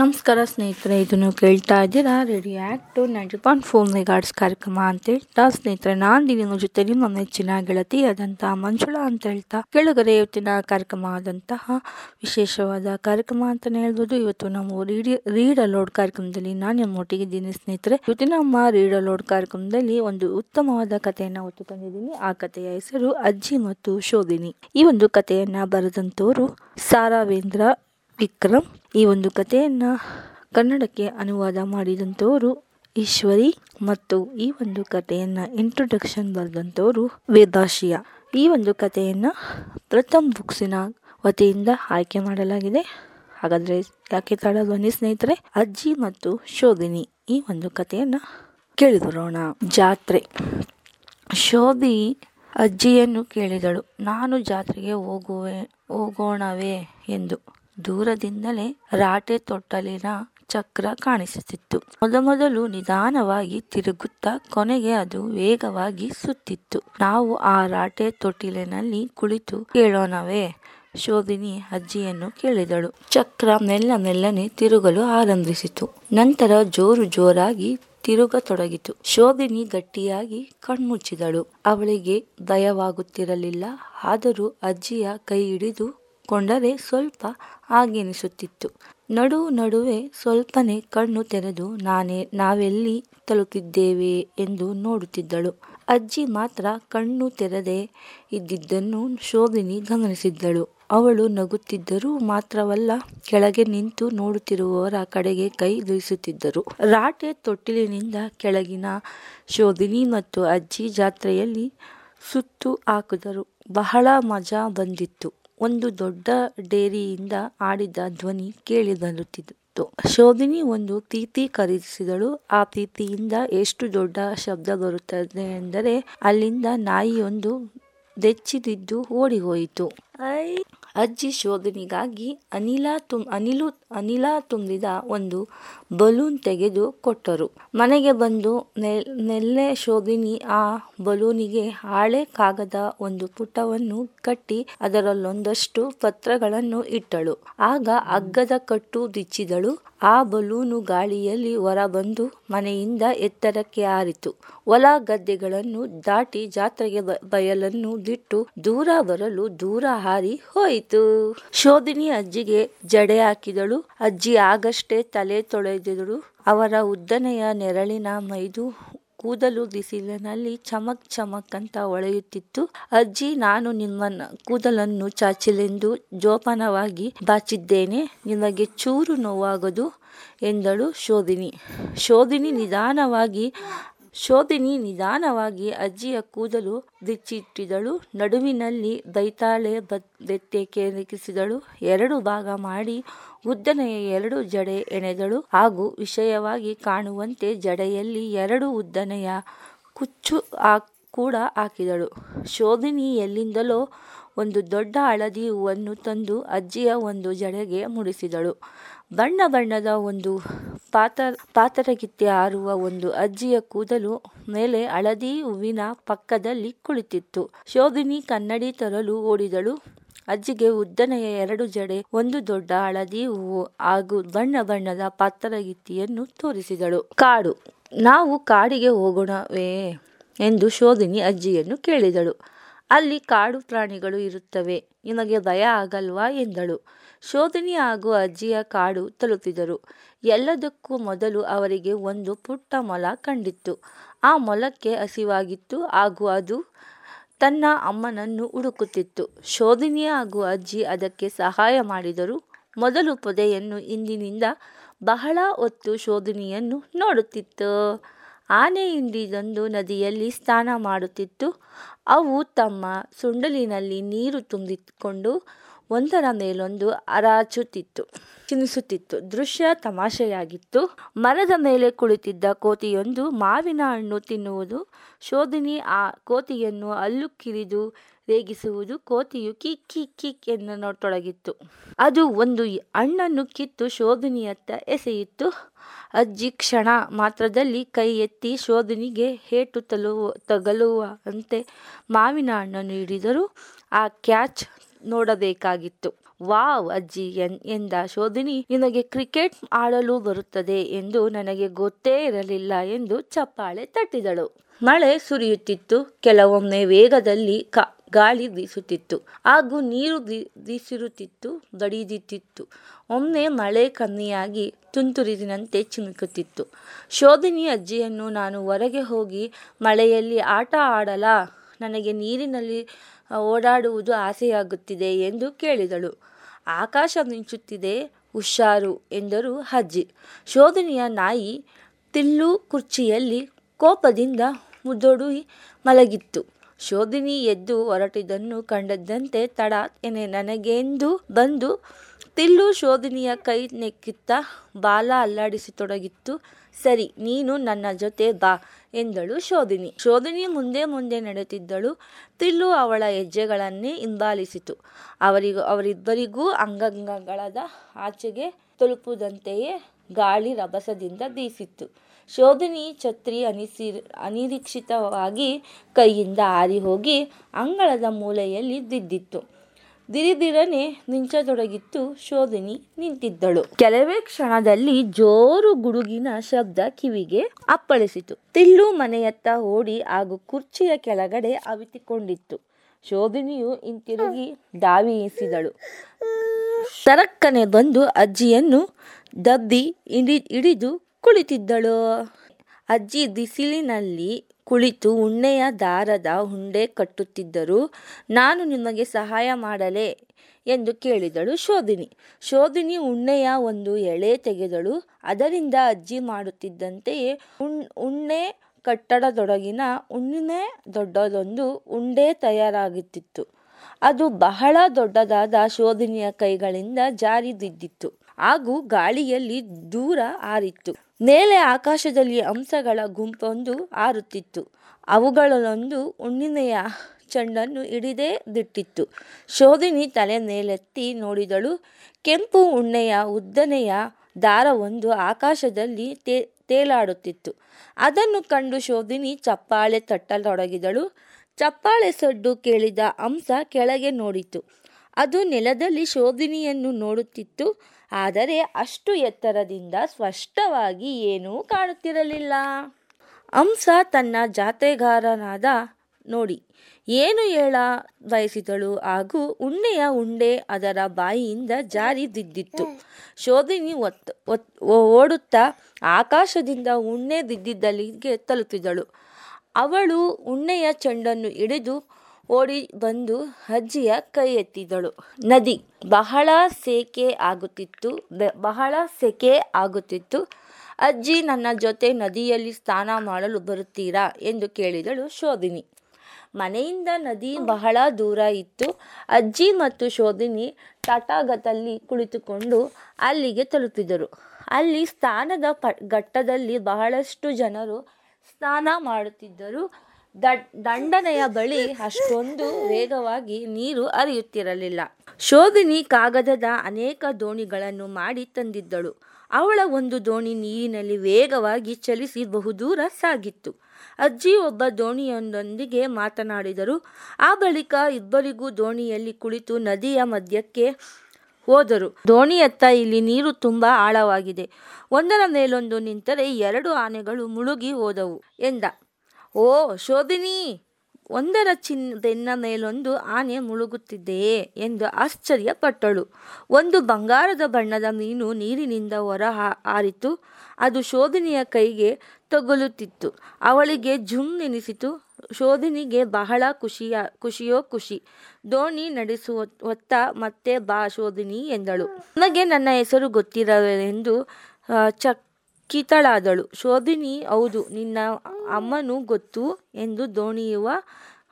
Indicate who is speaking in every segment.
Speaker 1: ನಮಸ್ಕಾರ ಸ್ನೇಹಿತರೆ ಇದನ್ನು ಕೇಳ್ತಾ ಇದ್ದೀರಾ radio act ninety point four ಕಾರ್ಯಕ್ರಮ ಅಂತ ಹೇಳ್ತಾ ಸ್ನೇಹಿತರೆ, ನಾನು ದಿನ ಜೊತೆ ನಿಮ್ಮ ನೆಚ್ಚಿನ ಗೆಳತಿ ಆದಂತಹ ಮಂಜುಳಾ ಅಂತ ಹೇಳ್ತಾ ಕೆಳಗರೆ ಇವತ್ತಿನ ಕಾರ್ಯಕ್ರಮ ಆದಂತಹ ವಿಶೇಷವಾದ ಕಾರ್ಯಕ್ರಮ ಅಂತಲೇ ಹೇಳ್ಬೋದು. ಇವತ್ತು ನಾವು ರೀಡಿ, ರೀಡ್ ಅಲೋಡ್ ಕಾರ್ಯಕ್ರಮದಲ್ಲಿ ನಾನು ನಿಮ್ಮ ಒಟ್ಟಿಗಿದ್ದೀನಿ ಸ್ನೇಹಿತರೆ. ಇವತ್ತಿನ ನಮ್ಮ ರೀಡ್ ಅಲೋಡ್ ಕಾರ್ಯಕ್ರಮದಲ್ಲಿ ಒಂದು ಉತ್ತಮವಾದ ಕಥೆಯನ್ನು ಹೊತ್ತು ತಂದಿದ್ದೀನಿ ಆ ಕಥೆಯ ಹೆಸರು ಅಜ್ಜಿ ಮತ್ತು ಶೋಧಿನಿ ಈ ಒಂದು ಕಥೆಯನ್ನು ಬರೆದಂತವರು ಸಾರಾವೇಂದ್ರ ವಿಕ್ರಮ್ ಈ ಒಂದು ಕಥೆಯನ್ನ ಕನ್ನಡಕ್ಕೆ ಅನುವಾದ ಮಾಡಿದಂಥವರು ಈಶ್ವರಿ ಮತ್ತು ಈ ಒಂದು ಕಥೆಯನ್ನು ಇಂಟ್ರೊಡಕ್ಷನ್ ಬರೆದಂಥವರು ವೇದಾಶಿಯ. ಈ ಒಂದು ಕಥೆಯನ್ನು ಪ್ರಥಮ್ ಬುಕ್ಸಿನ ವತಿಯಿಂದ ಆಯ್ಕೆ ಮಾಡಲಾಗಿದೆ. ಹಾಗಾದ್ರೆ ಯಾಕೆ ತಾಳ ಧ್ವನಿ ಸ್ನೇಹಿತರೆ? ಅಜ್ಜಿ ಮತ್ತು ಶೋಧಿನಿ ಈ ಒಂದು ಕಥೆಯನ್ನು ಕೇಳಿದರೋಣ ಜಾತ್ರೆ. ಶೋಭಿ ಅಜ್ಜಿಯನ್ನು ಕೇಳಿದಳು. ನಾನು ಜಾತ್ರೆಗೆ ಹೋಗುವೆ, ಹೋಗೋಣವೇ ಎಂದು. ದೂರದಿಂದಲೇ ರಾಟೆ ತೊಟ್ಟಲಿನ ಚಕ್ರ ಕಾಣಿಸುತ್ತಿತ್ತು. ಮೊದಮೊದಲು ನಿಧಾನವಾಗಿ ತಿರುಗುತ್ತಾ ಕೊನೆಗೆ ಅದು ವೇಗವಾಗಿ ಸುತ್ತಿತ್ತು. ನಾವು ಆ ರಾಟೆ ತೊಟ್ಟಿಲಿನಲ್ಲಿ ಕುಳಿತು ಕೇಳೋಣವೇ? ಶೋಭಿನಿ ಅಜ್ಜಿಯನ್ನು ಕೇಳಿದಳು. ಚಕ್ರ ಮೆಲ್ಲ ಮೆಲ್ಲನೆ ತಿರುಗಲು ಆರಂಭಿಸಿತು. ನಂತರ ಜೋರು ಜೋರಾಗಿ ತಿರುಗತೊಡಗಿತು. ಶೋಭಿನಿ ಗಟ್ಟಿಯಾಗಿ ಕಣ್ಮುಚ್ಚಿದಳು. ಅವಳಿಗೆ ದಯವಾಗುತ್ತಿರಲಿಲ್ಲ ಆದರೂ ಅಜ್ಜಿಯ ಕೈ ಹಿಡಿದು ಕೊಂಡರೆ ಸ್ವಲ್ಪ ಹಾಗೆನಿಸುತ್ತಿತ್ತು. ನಡು ನಡುವೆ ಸ್ವಲ್ಪನೇ ಕಣ್ಣು ತೆರೆದು ನಾನೇ, ನಾವೆಲ್ಲಿ ತಲುಪಿದ್ದೇವೆ ಎಂದು ನೋಡುತ್ತಿದ್ದಳು. ಅಜ್ಜಿ ಮಾತ್ರ ಕಣ್ಣು ತೆರೆದೇ ಇದ್ದಿದ್ದನ್ನು ಶೋಭಿನಿ ಗಮನಿಸಿದ್ದಳು. ಅವಳು ನಗುತ್ತಿದ್ದರೂ ಮಾತ್ರವಲ್ಲ, ಕೆಳಗೆ ನಿಂತು ನೋಡುತ್ತಿರುವವರ ಕಡೆಗೆ ಕೈ ಬೀಸುತ್ತಿದ್ದರು. ರಾಟೆ ತೊಟ್ಟಿಲಿನಿಂದ ಕೆಳಗಿನ ಶೋಭಿನಿ ಮತ್ತು ಅಜ್ಜಿ ಜಾತ್ರೆಯಲ್ಲಿ ಸುತ್ತು ಹಾಕಿದರು. ಬಹಳ ಮಜಾ ಬಂದಿತ್ತು. ಒಂದು ದೊಡ್ಡ ಡೇರಿಯಿಂದ ಆಡಿದ ಧ್ವನಿ ಕೇಳಿ ಬರುತ್ತಿತ್ತು ಶೋಭಿನಿ ಒಂದು ಪ್ರೀತಿ ಖರೀದಿಸಿದಳು. ಆ ಪ್ರೀತಿಯಿಂದ ಎಷ್ಟು ದೊಡ್ಡ ಶಬ್ದ ಬರುತ್ತದೆ ಎಂದರೆ, ಅಲ್ಲಿಂದ ನಾಯಿಯೊಂದು ದೆಚ್ಚಿದಿದ್ದು ಓಡಿ ಹೋಯಿತು ಅಜ್ಜಿ ಶೋಧನಿಗಾಗಿ ಅನಿಲ ತುಂ, ಅನಿಲು, ಅನಿಲ ತುಂಬಿದ ಒಂದು ಬಲೂನ್ ತೆಗೆದು ಕೊಟ್ಟರು. ಮನೆಗೆ ಬಂದು ನೆಲ್ಲೆ ಶೋಧಿನಿ ಆ ಬಲೂನಿಗೆ ಹಾಳೆ ಕಾಗದ ಒಂದು ಪುಟವನ್ನು ಕಟ್ಟಿ ಅದರಲ್ಲೊಂದಷ್ಟು ಪತ್ರಗಳನ್ನು ಇಟ್ಟಳು. ಆಗ ಅಗ್ಗದ ಕಟ್ಟು ದಿಚ್ಚಿದಳು ಆ ಬಲೂನು ಗಾಳಿಯಲ್ಲಿ ಹೊರಬಂದು ಮನೆಯಿಂದ ಎತ್ತರಕ್ಕೆ ಹಾರಿತು ಹೊಲ ಗದ್ದೆಗಳನ್ನು ದಾಟಿ ಜಾತ್ರೆಗೆ ಬಯಲನ್ನು ಬಿಟ್ಟು ದೂರ ಬರಲು ದೂರ ಹಾರಿ ಹೋಯಿತು. ಶೋಧಿನಿ ಅಜ್ಜಿಗೆ ಜಡೆ ಹಾಕಿದಳು. ಅಜ್ಜಿ ಆಗಷ್ಟೇ ತಲೆ ತೊಳೆದಿದಳು ಅವರ ಉದ್ದನೆಯ ನೆರಳಿನ ಮೈದು ಕೂದಲು ಬಿಸಿಲಿನಲ್ಲಿ ಚಮಕ್ ಚಮಕ್ ಅಂತ ಹೊಳೆಯುತ್ತಿತ್ತು. ಅಜ್ಜಿ, ನಾನು ನಿಮ್ಮ ಕೂದಲನ್ನು ಚಾಚಿಲೆಂದು ಜೋಪಾನವಾಗಿ ಬಾಚಿದ್ದೇನೆ. ನಿಮಗೆ ಚೂರು ನೋವಾಗದು ಎಂದಳು ಶೋಧಿನಿ ಶೋಧಿನಿ ನಿಧಾನವಾಗಿ ಶೋಧಿನಿ ನಿಧಾನವಾಗಿ ಅಜ್ಜಿಯ ಕೂದಲು ದಿಚ್ಚಿಟ್ಟಿದಳು. ನಡುವಿನಲ್ಲಿ ದೈತಾಳೆ ಬೆತ್ತೆ ಕೇಳಿಸಿದಳು ಎರಡು ಭಾಗ ಮಾಡಿ ಉದ್ದನೆಯ ಎರಡು ಜಡೆ ಎಣೆದಳು. ಹಾಗೂ ವಿಷಯವಾಗಿ ಕಾಣುವಂತೆ ಜಡೆಯಲ್ಲಿ ಎರಡು ಉದ್ದನೆಯ ಕುಚ್ಚು ಕೂಡ ಹಾಕಿದಳು. ಶೋಧಿನಿ ಎಲ್ಲಿಂದಲೋ ಒಂದು ದೊಡ್ಡ ಹಳದಿ ಹೂವನ್ನು ತಂದು ಅಜ್ಜಿಯ ಒಂದು ಜಡೆಗೆ ಮುಡಿಸಿದಳು. ಬಣ್ಣ ಬಣ್ಣದ ಒಂದು ಪಾತ ಪಾತರಗಿತ್ತಿ ಹಾರುವ ಒಂದು ಅಜ್ಜಿಯ ಕೂದಲು ಮೇಲೆ ಹಳದಿ ಹೂವಿನ ಪಕ್ಕದಲ್ಲಿ ಕುಳಿತಿತ್ತು. ಶೋಭಿನಿ ಕನ್ನಡಿ ತರಲು ಓಡಿದಳು. ಅಜ್ಜಿಗೆ ಉದ್ದನೆಯ ಎರಡು ಜಡೆ, ಒಂದು ದೊಡ್ಡ ಹಳದಿ ಹೂವು ಹಾಗೂ ಬಣ್ಣ ಬಣ್ಣದ ಪಾತರಗಿತ್ತಿಯನ್ನು ತೋರಿಸಿದಳು. ಕಾಡು, ನಾವು ಕಾಡಿಗೆ ಹೋಗೋಣವೇ? ಎಂದು ಶೋಧಿನಿ ಅಜ್ಜಿಯನ್ನು ಕೇಳಿದಳು. ಅಲ್ಲಿ ಕಾಡು ಪ್ರಾಣಿಗಳು ಇರುತ್ತವೆ. ನಿಮಗೆ ಭಯ ಆಗಲ್ವಾ? ಎಂದಳು. ಶೋಧಿನಿ ಹಾಗೂ ಅಜ್ಜಿಯ ಕಾಡು ತಲುಪಿದರು. ಎಲ್ಲದಕ್ಕೂ ಮೊದಲು ಅವರಿಗೆ ಒಂದು ಪುಟ್ಟ ಮೊಲ ಕಂಡಿತ್ತು. ಆ ಮೊಲಕ್ಕೆ ಹಸಿವಾಗಿತ್ತು ಹಾಗೂ ಅದು ತನ್ನ ಅಮ್ಮನನ್ನು ಹುಡುಕುತ್ತಿತ್ತು. ಶೋಧಿನಿ ಹಾಗೂ ಅಜ್ಜಿ ಅದಕ್ಕೆ ಸಹಾಯ ಮಾಡಿದರು. ಮೊದಲು ಪೊದೆಯನ್ನು ಇಂದಿನಿಂದ ಬಹಳ ಹೊತ್ತು ಶೋಧಿನಿಯನ್ನು ನೋಡುತ್ತಿತ್ತು. ಆನೆ ಹಿಂಡಿದೊಂದು ನದಿಯಲ್ಲಿ ಸ್ನಾನ ಮಾಡುತ್ತಿತ್ತು. ಅವು ತಮ್ಮ ಸುಂಡಲಿನಲ್ಲಿ ನೀರು ತುಂಬಿಕೊಂಡು ಒಂದರ ಮೇಲೊಂದು ಅರಾಚುತ್ತಿತ್ತು, ಚಿನಿಸುತ್ತಿತ್ತು, ದೃಶ್ಯ ತಮಾಷೆಯಾಗಿತ್ತು. ಮರದ ಮೇಲೆ ಕುಳಿತಿದ್ದ ಕೋತಿಯೊಂದು ಮಾವಿನ ಹಣ್ಣು ತಿನ್ನುವುದು ಶೋಧಿನಿ ಆ ಕೋತಿಯನ್ನು ಅಲ್ಲು ಕಿರಿದು ರೇಗಿಸುವುದು ಕೋತಿಯು ಕಿಕ್ ಕಿಕ್ ಕಿಕ್ ಎನ್ನತೊಡಗಿತ್ತು. ಅದು ಒಂದು ಹಣ್ಣನ್ನು ಕಿತ್ತು ಶೋಧಿನಿಯತ್ತ ಎಸೆಯಿತ್ತು. ಅಜ್ಜಿ ಕ್ಷಣ ಮಾತ್ರದಲ್ಲಿ ಕೈ ಎತ್ತಿ ಶೋಧಿನಿಗೆ ಹೇಟು ತಲುವ ತಗಲುವಂತೆ ಮಾವಿನ ಹಣ್ಣನ್ನು ಹಿಡಿದರು. ಆ ಕ್ಯಾಚ್ ನೋಡಬೇಕಾಗಿತ್ತು. ವಾವ್ ಅಜ್ಜಿ, ಎನ್, ಎಂದ ಶೋಧಿನಿ, ನಿನಗೆ ಕ್ರಿಕೆಟ್ ಆಡಲು ಬರುತ್ತದೆ ಎಂದು ನನಗೆ ಗೊತ್ತೇ ಇರಲಿಲ್ಲ ಎಂದು ಚಪ್ಪಾಳೆ ತಟ್ಟಿದಳು. ಮಳೆ ಸುರಿಯುತ್ತಿತ್ತು. ಕೆಲವೊಮ್ಮೆ ವೇಗದಲ್ಲಿ ಕ, ಗಾಳಿ ಬೀಸುತ್ತಿತ್ತು. ಹಾಗೂ ನೀರು ಬೀಸಿರುತ್ತಿತ್ತು ಬಡಿದಿತ್ತಿತ್ತು ಒಮ್ಮೆ ಮಳೆ ಕಮ್ಮಿಯಾಗಿ ತುಂತುರಿದಿನಂತೆ ಚಿಮುಕುತ್ತಿತ್ತು. ಶೋಧಿನಿ ಅಜ್ಜಿಯನ್ನು ನಾನು ಹೊರಗೆ ಹೋಗಿ ಮಳೆಯಲ್ಲಿ ಆಟ ಆಡಲ? ನನಗೆ ನೀರಿನಲ್ಲಿ ಓಡಾಡುವುದು ಆಸೆಯಾಗುತ್ತಿದೆ ಎಂದು ಕೇಳಿದಳು. ಆಕಾಶ ಮಿಂಚುತ್ತಿದೆ, ಹುಷಾರು ಎಂದರು ಅಜ್ಜಿ. ಶೋಧನಿಯ ನಾಯಿ ತಿಲ್ಲು ಕುರ್ಚಿಯಲ್ಲಿ ಕೋಪದಿಂದ ಮುದ್ದೊಡಿ ಮಲಗಿತ್ತು. ಶೋಧಿನಿ ಎದ್ದು ಹೊರಟಿದ್ದನ್ನು ಕಂಡದ್ದಂತೆ ತಡ ಎನೆ ನನಗೆಂದು ಬಂದು ತಿಲ್ಲು ಶೋಧಿನಿಯ ಕೈ ನೆಕ್ಕಿತ್ತ ಬಾಲ ಅಲ್ಲಾಡಿಸತೊಡಗಿತ್ತು ಸರಿ, ನೀನು ನನ್ನ ಜೊತೆ ಬಾ ಎಂದಳು ಶೋಧಿನಿ ಶೋಧಿನಿ ಮುಂದೆ ಮುಂದೆ ನಡೆಯುತ್ತಿದ್ದಳು. ತಿಲ್ಲು ಅವಳ ಹೆಜ್ಜೆಗಳನ್ನೇ ಹಿಂಬಾಲಿಸಿತು. ಅವರಿಗೂ, ಅವರಿಬ್ಬರಿಗೂ ಅಂಗಂಗಗಳದ ಆಚೆಗೆ ತಲುಪುದಂತೆಯೇ ಗಾಳಿ ರಭಸದಿಂದ ಬೀಸಿತ್ತು. ಶೋಧಿನಿ ಛತ್ರಿ ಅನಿಸಿ ಅನಿರೀಕ್ಷಿತವಾಗಿ ಕೈಯಿಂದ ಹಾರಿ ಹೋಗಿ ಅಂಗಳದ ಮೂಲೆಯಲ್ಲಿ ಬಿದ್ದಿತ್ತು. ದಿರಿದಿರನೆ ನಿಂಚತೊಡಗಿತ್ತು ಶೋಧಿನಿ ನಿಂತಿದ್ದಳು. ಕೆಲವೇ ಕ್ಷಣದಲ್ಲಿ ಜೋರು ಗುಡುಗಿನ ಶಬ್ದ ಕಿವಿಗೆ ಅಪ್ಪಳಿಸಿತು. ತಿಲ್ಲು ಮನೆಯತ್ತ ಓಡಿ ಹಾಗೂ ಕುರ್ಚಿಯ ಕೆಳಗಡೆ ಅವಿತಿಕೊಂಡಿತ್ತು. ಶೋಧಿನಿಯು ಹಿಂತಿರುಗಿ ದಾವಿಯಿಸಿದಳು ತರಕ್ಕನೆ ಬಂದು ಅಜ್ಜಿಯನ್ನು ದಬ್ಬಿ ಹಿಡಿ ಹಿಡಿದು ಕುಳಿತಿದ್ದಳು. ಅಜ್ಜಿ ಬಿಸಿಲಿನಲ್ಲಿ ಕುಳಿತು ಉಣ್ಣೆಯ ದಾರದ ಉಂಡೆ ಕಟ್ಟುತ್ತಿದ್ದರು. ನಾನು ನಿಮಗೆ ಸಹಾಯ ಮಾಡಲೇ? ಎಂದು ಕೇಳಿದಳು ಶೋಧಿನಿ. ಶೋಧಿನಿ ಉಣ್ಣೆಯ ಒಂದು ಎಳೆ ತೆಗೆದಳು. ಅದರಿಂದ ಅಜ್ಜಿ ಮಾಡುತ್ತಿದ್ದಂತೆಯೇ ಉಣ್, ಉಣ್ಣೆ ಕಟ್ಟಡದೊಳಗಿನ ಉಣ್ಣೆ ದೊಡ್ಡದೊಂದು ಉಂಡೆ ತಯಾರಾಗುತ್ತಿತ್ತು. ಅದು ಬಹಳ ದೊಡ್ಡದಾದ ಶೋಧಿನಿಯ ಕೈಗಳಿಂದ ಜಾರಿ ಬಿದ್ದಿತ್ತು ಹಾಗೂ ಗಾಳಿಯಲ್ಲಿ ದೂರ ಹಾರಿತ್ತು ಮೇಲೆ ಆಕಾಶದಲ್ಲಿ ಅಂಶಗಳ ಗುಂಪೊಂದು ಹಾರುತ್ತಿತ್ತು ಅವುಗಳಲ್ಲೊಂದು ಉಣ್ಣಿನೆಯ ಚೆಂಡನ್ನು ಹಿಡಿದೇ ದಿಟ್ಟಿತ್ತು. ಶೋಧಿನಿ ತಲೆ ಮೇಲೆತ್ತಿ ನೋಡಿದಳು. ಕೆಂಪು ಉಣ್ಣೆಯ ಉದ್ದನೆಯ ದಾರವೊಂದು ಆಕಾಶದಲ್ಲಿ ತೇ, ತೇಲಾಡುತ್ತಿತ್ತು. ಅದನ್ನು ಕಂಡು ಶೋಧಿನಿ ಚಪ್ಪಾಳೆ ತಟ್ಟಲೊಡಗಿದಳು ಚಪ್ಪಾಳೆ ಸಡ್ಡು ಕೇಳಿದ ಅಂಶ ಕೆಳಗೆ ನೋಡಿತು. ಅದು ನೆಲದಲ್ಲಿ ಶೋಧಿನಿಯನ್ನು ನೋಡುತ್ತಿತ್ತು. ಆದರೆ ಅಷ್ಟು ಎತ್ತರದಿಂದ ಸ್ಪಷ್ಟವಾಗಿ ಏನೂ ಕಾಣುತ್ತಿರಲಿಲ್ಲ. ಹಂಸ ತನ್ನ ಜಾತೆಗಾರನಾದ ನೋಡಿ, ಏನು ಹೇಳ ಬಯಸಿದಳು? ಹಾಗೂ ಉಣ್ಣೆಯ ಉಂಡೆ ಅದರ ಬಾಯಿಯಿಂದ ಜಾರಿ ದಿದ್ದಿತ್ತು. ಶೋಧಿನಿ ಒತ್ತು ಒತ್ ಓಡುತ್ತಾ ಆಕಾಶದಿಂದ ಉಣ್ಣೆ ದಿದ್ದಿದ್ದಲ್ಲಿಗೆ ತಲುಪಿದಳು. ಅವಳು ಉಣ್ಣೆಯ ಚೆಂಡನ್ನು ಹಿಡಿದು ಓಡಿ ಬಂದು ಅಜ್ಜಿಯ ಕೈ ಎತ್ತಿದಳು. ನದಿ ಬಹಳ ಸೇಕೆ ಆಗುತ್ತಿತ್ತು ಬಹಳ ಸೆಕೆ ಆಗುತ್ತಿತ್ತು. ಅಜ್ಜಿ, ನನ್ನ ಜೊತೆ ನದಿಯಲ್ಲಿ ಸ್ನಾನ ಮಾಡಲು ಬರುತ್ತೀರಾ ಎಂದು ಕೇಳಿದಳು ಶೋಧಿನಿ ಮನೆಯಿಂದ ನದಿ ಬಹಳ ದೂರ ಇತ್ತು. ಅಜ್ಜಿ ಮತ್ತು ಶೋಧಿನಿ ತಟಾಗತಲ್ಲಿ ಕುಳಿತುಕೊಂಡು ಅಲ್ಲಿಗೆ ತಲುಪಿದರು. ಅಲ್ಲಿ ಸ್ನಾನದ ಪ, ಘಟ್ಟದಲ್ಲಿ ಬಹಳಷ್ಟು ಜನರು ಸ್ನಾನ ಮಾಡುತ್ತಿದ್ದರು. ದಂಡನೆಯ ಬಳಿ ಅಷ್ಟೊಂದು ವೇಗವಾಗಿ ನೀರು ಹರಿಯುತ್ತಿರಲಿಲ್ಲ. ಶೋಭಿನಿ ಕಾಗದದ ಅನೇಕ ದೋಣಿಗಳನ್ನು ಮಾಡಿ ತಂದಿದ್ದಳು. ಅವಳ ಒಂದು ದೋಣಿ ನೀರಿನಲ್ಲಿ ವೇಗವಾಗಿ ಚಲಿಸಿ ಬಹುದೂರ ಸಾಗಿತ್ತು. ಅಜ್ಜಿ ಒಬ್ಬ ದೋಣಿಯೊಂದೊಂದಿಗೆ ಮಾತನಾಡಿದರು, ಆ ಬಳಿಕ ಇಬ್ಬರಿಗೂ ದೋಣಿಯಲ್ಲಿ ಕುಳಿತು ನದಿಯ ಮಧ್ಯಕ್ಕೆ ಹೋದರು. ದೋಣಿಯತ್ತ ಇಲ್ಲಿ ನೀರು ತುಂಬ ಆಳವಾಗಿದೆ. ಒಂದರ ಮೇಲೊಂದು ನಿಂತರೆ ಎರಡು ಆನೆಗಳು ಮುಳುಗಿ ಹೋದವು, ಎಂದ. ಓ ಶೋಧಿನಿ ಒಂದರ ಚಿನ್ನ ಮೇಲೊಂದು ಆನೆ ಮುಳುಗುತ್ತಿದ್ದೆಯೇ ಎಂದು ಆಶ್ಚರ್ಯಪಟ್ಟಳು ಒಂದು ಬಂಗಾರದ ಬಣ್ಣದ ಮೀನು ನೀರಿನಿಂದ ಹೊರ ಹಾರಿತು. ಅದು ಶೋಧಿನಿಯ ಕೈಗೆ ತಗುಲುತ್ತಿತ್ತು. ಅವಳಿಗೆ ಜುಮ್ ನೆನೆಸಿತು ಶೋಧಿನಿಗೆ ಬಹಳ ಖುಷಿಯ ಖುಷಿಯೋ ಖುಷಿ. ದೋಣಿ ನಡೆಸುವ ಒತ್ತ ಮತ್ತೆ ಬಾ ಶೋಧಿನಿ ಎಂದಳು. ನನಗೆ ನನ್ನ ಹೆಸರು ಗೊತ್ತಿರವೆಂದು ಆ, ಚಕಿತಳಾದಳು ಶೋಧಿನಿ, ಹೌದು, ನಿನ್ನ ಅಮ್ಮನು ಗೊತ್ತು ಎಂದು ದೋಣಿಯುವ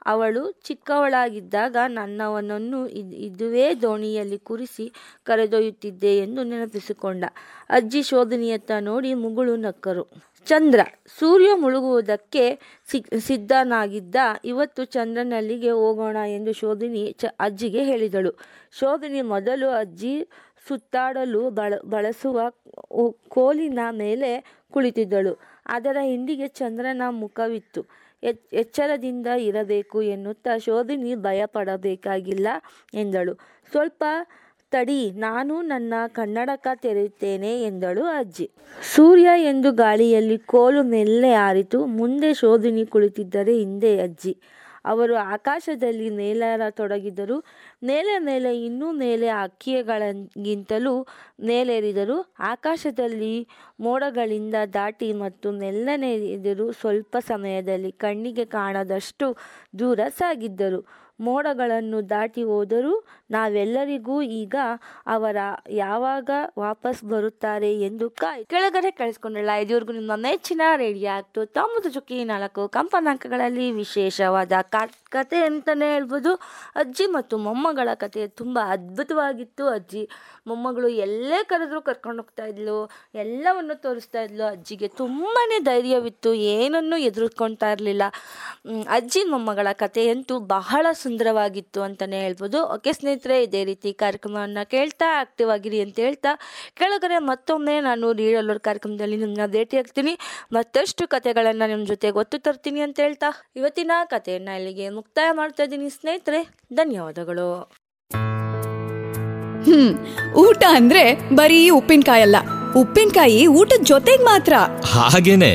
Speaker 1: ಅವಳು ಚಿಕ್ಕವಳಾಗಿದ್ದಾಗ ನನ್ನವನನ್ನು ಇದ್- ಇದುವೇ ದೋಣಿಯಲ್ಲಿ ಕೂರಿಸಿ ಕರೆದೊಯ್ಯುತ್ತಿದ್ದೆ ಎಂದು ನೆನಪಿಸಿಕೊಂಡ. ಅಜ್ಜಿ ಶೋಧನಿಯತ್ತ ನೋಡಿ ಮುಗುಳು ನಕ್ಕರು. ಚಂದ್ರ, ಸೂರ್ಯ ಮುಳುಗುವುದಕ್ಕೆ ಸಿದ್ಧನಾಗಿದ್ದ ಇವತ್ತು ಚಂದ್ರನಲ್ಲಿಗೆ ಹೋಗೋಣ ಎಂದು ಶೋಧಿನಿ ಚ, ಅಜ್ಜಿಗೆ ಹೇಳಿದಳು. ಶೋಧಿನಿ, ಮೊದಲು ಅಜ್ಜಿ ಸುತ್ತಾಡಲು ಬಳ, ಬಳಸುವ ಕೋಲಿನ ಮೇಲೆ ಕುಳಿತಿದ್ದಳು. ಅದರ ಹಿಂದಿಗೆ ಚಂದ್ರನ ಮುಖವಿತ್ತು. ಎಚ್, ಎಚ್ಚರದಿಂದ ಇರಬೇಕು ಎನ್ನುತ್ತಾ ಶೋಧಿನಿ ಭಯಪಡಬೇಕಾಗಿಲ್ಲ ಎಂದಳು. ಸ್ವಲ್ಪ ತಡಿ, ನಾನು ನನ್ನ ಕನ್ನಡಕ ತೆರೆಯುತ್ತೇನೆ ಎಂದಳು ಅಜ್ಜಿ. ಸೂರ್ಯ ಎಂದು ಗಾಳಿಯಲ್ಲಿ ಕೋಲು ಮೆಲ್ಲೆ ಆರಿತು. ಮುಂದೆ ಶೋಧಿನಿ ಕುಳಿತಿದ್ದರೆ ಹಿಂದೆ ಅಜ್ಜಿ. ಅವರು ಆಕಾಶದಲ್ಲಿ ನೇಲಾರತೊಡಗಿದರು. ನೇಲೆ ಮೇಲೆ ಇನ್ನೂ ನೇಲೆ ಹಕ್ಕಿಗಳಿಗಿಂತಲೂ ನೇಲೇರಿದರು. ಆಕಾಶದಲ್ಲಿ ಮೋಡಗಳಿಂದ ದಾಟಿ ಮತ್ತು ನೆಲ್ಲನೆರಿದರು ಎದುರು ಸ್ವಲ್ಪ ಸಮಯದಲ್ಲಿ ಕಣ್ಣಿಗೆ ಕಾಣದಷ್ಟು ದೂರ ಸಾಗಿದ್ದರು. ಮೋಡಗಳನ್ನು ದಾಟಿ ಹೋದರೂ ನಾವೆಲ್ಲರಿಗೂ ಈಗ ಅವರ ಯಾವಾಗ ವಾಪಸ್ ಬರುತ್ತಾರೆ ಎಂದು ಕಾಯ್ ಕೆಳಗಡೆ ಕಳಿಸ್ಕೊಂಡಿಲ್ಲ. ಇದುವರೆಗೂ ನಿಮ್ಮ ನೆಚ್ಚಿನ ರೇಡಿಯೋ ಆಕ್ಟು ತೊಂಬತ್ತು ಚುಕ್ಕಿ ನಾಲ್ಕು ಕಂಪನಾಂಕಗಳಲ್ಲಿ ವಿಶೇಷವಾದ ಕಥೆ ಅಂತಲೇ ಹೇಳ್ಬೋದು. ಅಜ್ಜಿ ಮತ್ತು ಮೊಮ್ಮಗಳ ಕತೆ ತುಂಬ ಅದ್ಭುತವಾಗಿತ್ತು. ಅಜ್ಜಿ ಮೊಮ್ಮಗಳು ಎಲ್ಲೇ ಕರೆದ್ರು ಕರ್ಕೊಂಡು ಹೋಗ್ತಾ ಇದ್ಲು, ಎಲ್ಲವನ್ನು ತೋರಿಸ್ತಾ ಇದ್ಲು. ಅಜ್ಜಿಗೆ ತುಂಬಾ ಧೈರ್ಯವಿತ್ತು, ಏನನ್ನು ಎದುರುಕೊಳ್ತಾ ಇರಲಿಲ್ಲ. ಅಜ್ಜಿ ಮೊಮ್ಮಗಳ ಕಥೆಯಂತೂ ಬಹಳ ಸುಂದರವಾಗಿತ್ತು ಅಂತಲೇ ಹೇಳ್ಬೋದು. ಓಕೆ ಸ್ನೇಹಿತರೆ ಇದೇ ರೀತಿ ಕಾರ್ಯಕ್ರಮವನ್ನು ಕೇಳ್ತಾ ಆಕ್ಟಿವ್ ಆಗಿರಿ ಅಂತ ಹೇಳ್ತಾ ಕೆಳಗಡೆ ಮತ್ತೊಮ್ಮೆ ನಾನು ರೀಡಲ್ಲೋರ್ ಕಾರ್ಯಕ್ರಮದಲ್ಲಿ ನಿಮ್ಮನ್ನ ಭೇಟಿ ಆಗ್ತೀನಿ. ಮತ್ತಷ್ಟು ಕಥೆಗಳನ್ನು ನಿಮ್ಮ ಜೊತೆಗೆ ಒತ್ತು ತರ್ತೀನಿ ಅಂತ ಹೇಳ್ತಾ ಇವತ್ತಿನ ಕಥೆಯನ್ನು ಇಲ್ಲಿಗೆ ಮುಕ್ತಾಯ ಮಾಡ್ತಾ ಇದ್ದೀನಿ ಸ್ನೇಹಿತರೆ. ಧನ್ಯವಾದಗಳು.
Speaker 2: ಹ್ಮ್ ಊಟ ಅಂದ್ರೆ ಬರೀ ಉಪ್ಪಿನಕಾಯಿ ಅಲ್ಲ. ಉಪ್ಪಿನಕಾಯಿ ಊಟದ ಜೊತೆಗೆ ಮಾತ್ರ.
Speaker 3: ಹಾಗೇನೆ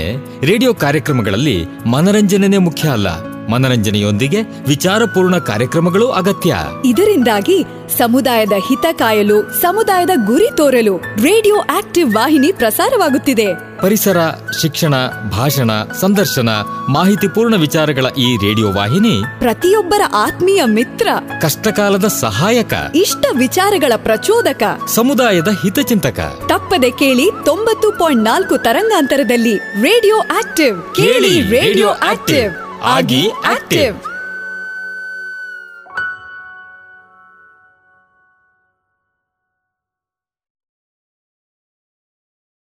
Speaker 3: ರೇಡಿಯೋ ಕಾರ್ಯಕ್ರಮಗಳಲ್ಲಿ ಮನರಂಜನೆ ಮುಖ್ಯ ಅಲ್ಲ. ಮನರಂಜನೆಯೊಂದಿಗೆ ವಿಚಾರಪೂರ್ಣ ಕಾರ್ಯಕ್ರಮಗಳು ಅಗತ್ಯ.
Speaker 2: ಇದರಿಂದಾಗಿ ಸಮುದಾಯದ ಹಿತ ಕಾಯಲು ಸಮುದಾಯದ ಗುರಿ ತೋರಲು ರೇಡಿಯೋ ಆಕ್ಟಿವ್ ವಾಹಿನಿ ಪ್ರಸಾರವಾಗುತ್ತಿದೆ.
Speaker 3: ಪರಿಸರ ಶಿಕ್ಷಣ ಭಾಷಣ ಸಂದರ್ಶನ ಮಾಹಿತಿಪೂರ್ಣ ವಿಚಾರಗಳ ಈ ರೇಡಿಯೋ ವಾಹಿನಿ
Speaker 2: ಪ್ರತಿಯೊಬ್ಬರ ಆತ್ಮೀಯ ಮಿತ್ರ
Speaker 3: ಕಷ್ಟಕಾಲದ ಸಹಾಯಕ
Speaker 2: ಇಷ್ಟ ವಿಚಾರಗಳ ಪ್ರಚೋದಕ
Speaker 3: ಸಮುದಾಯದ ಹಿತಚಿಂತಕ
Speaker 2: ತಪ್ಪದೆ ಕೇಳಿ ತೊಂಬತ್ತು ಪಾಯಿಂಟ್ ನಾಲ್ಕು ತರಂಗಾಂತರದಲ್ಲಿ ರೇಡಿಯೋ ಆಕ್ಟಿವ್. ಕೇಳಿ ರೇಡಿಯೋ ಆಕ್ಟಿವ್. ಆಗಿ ಆಕ್ಟಿವ್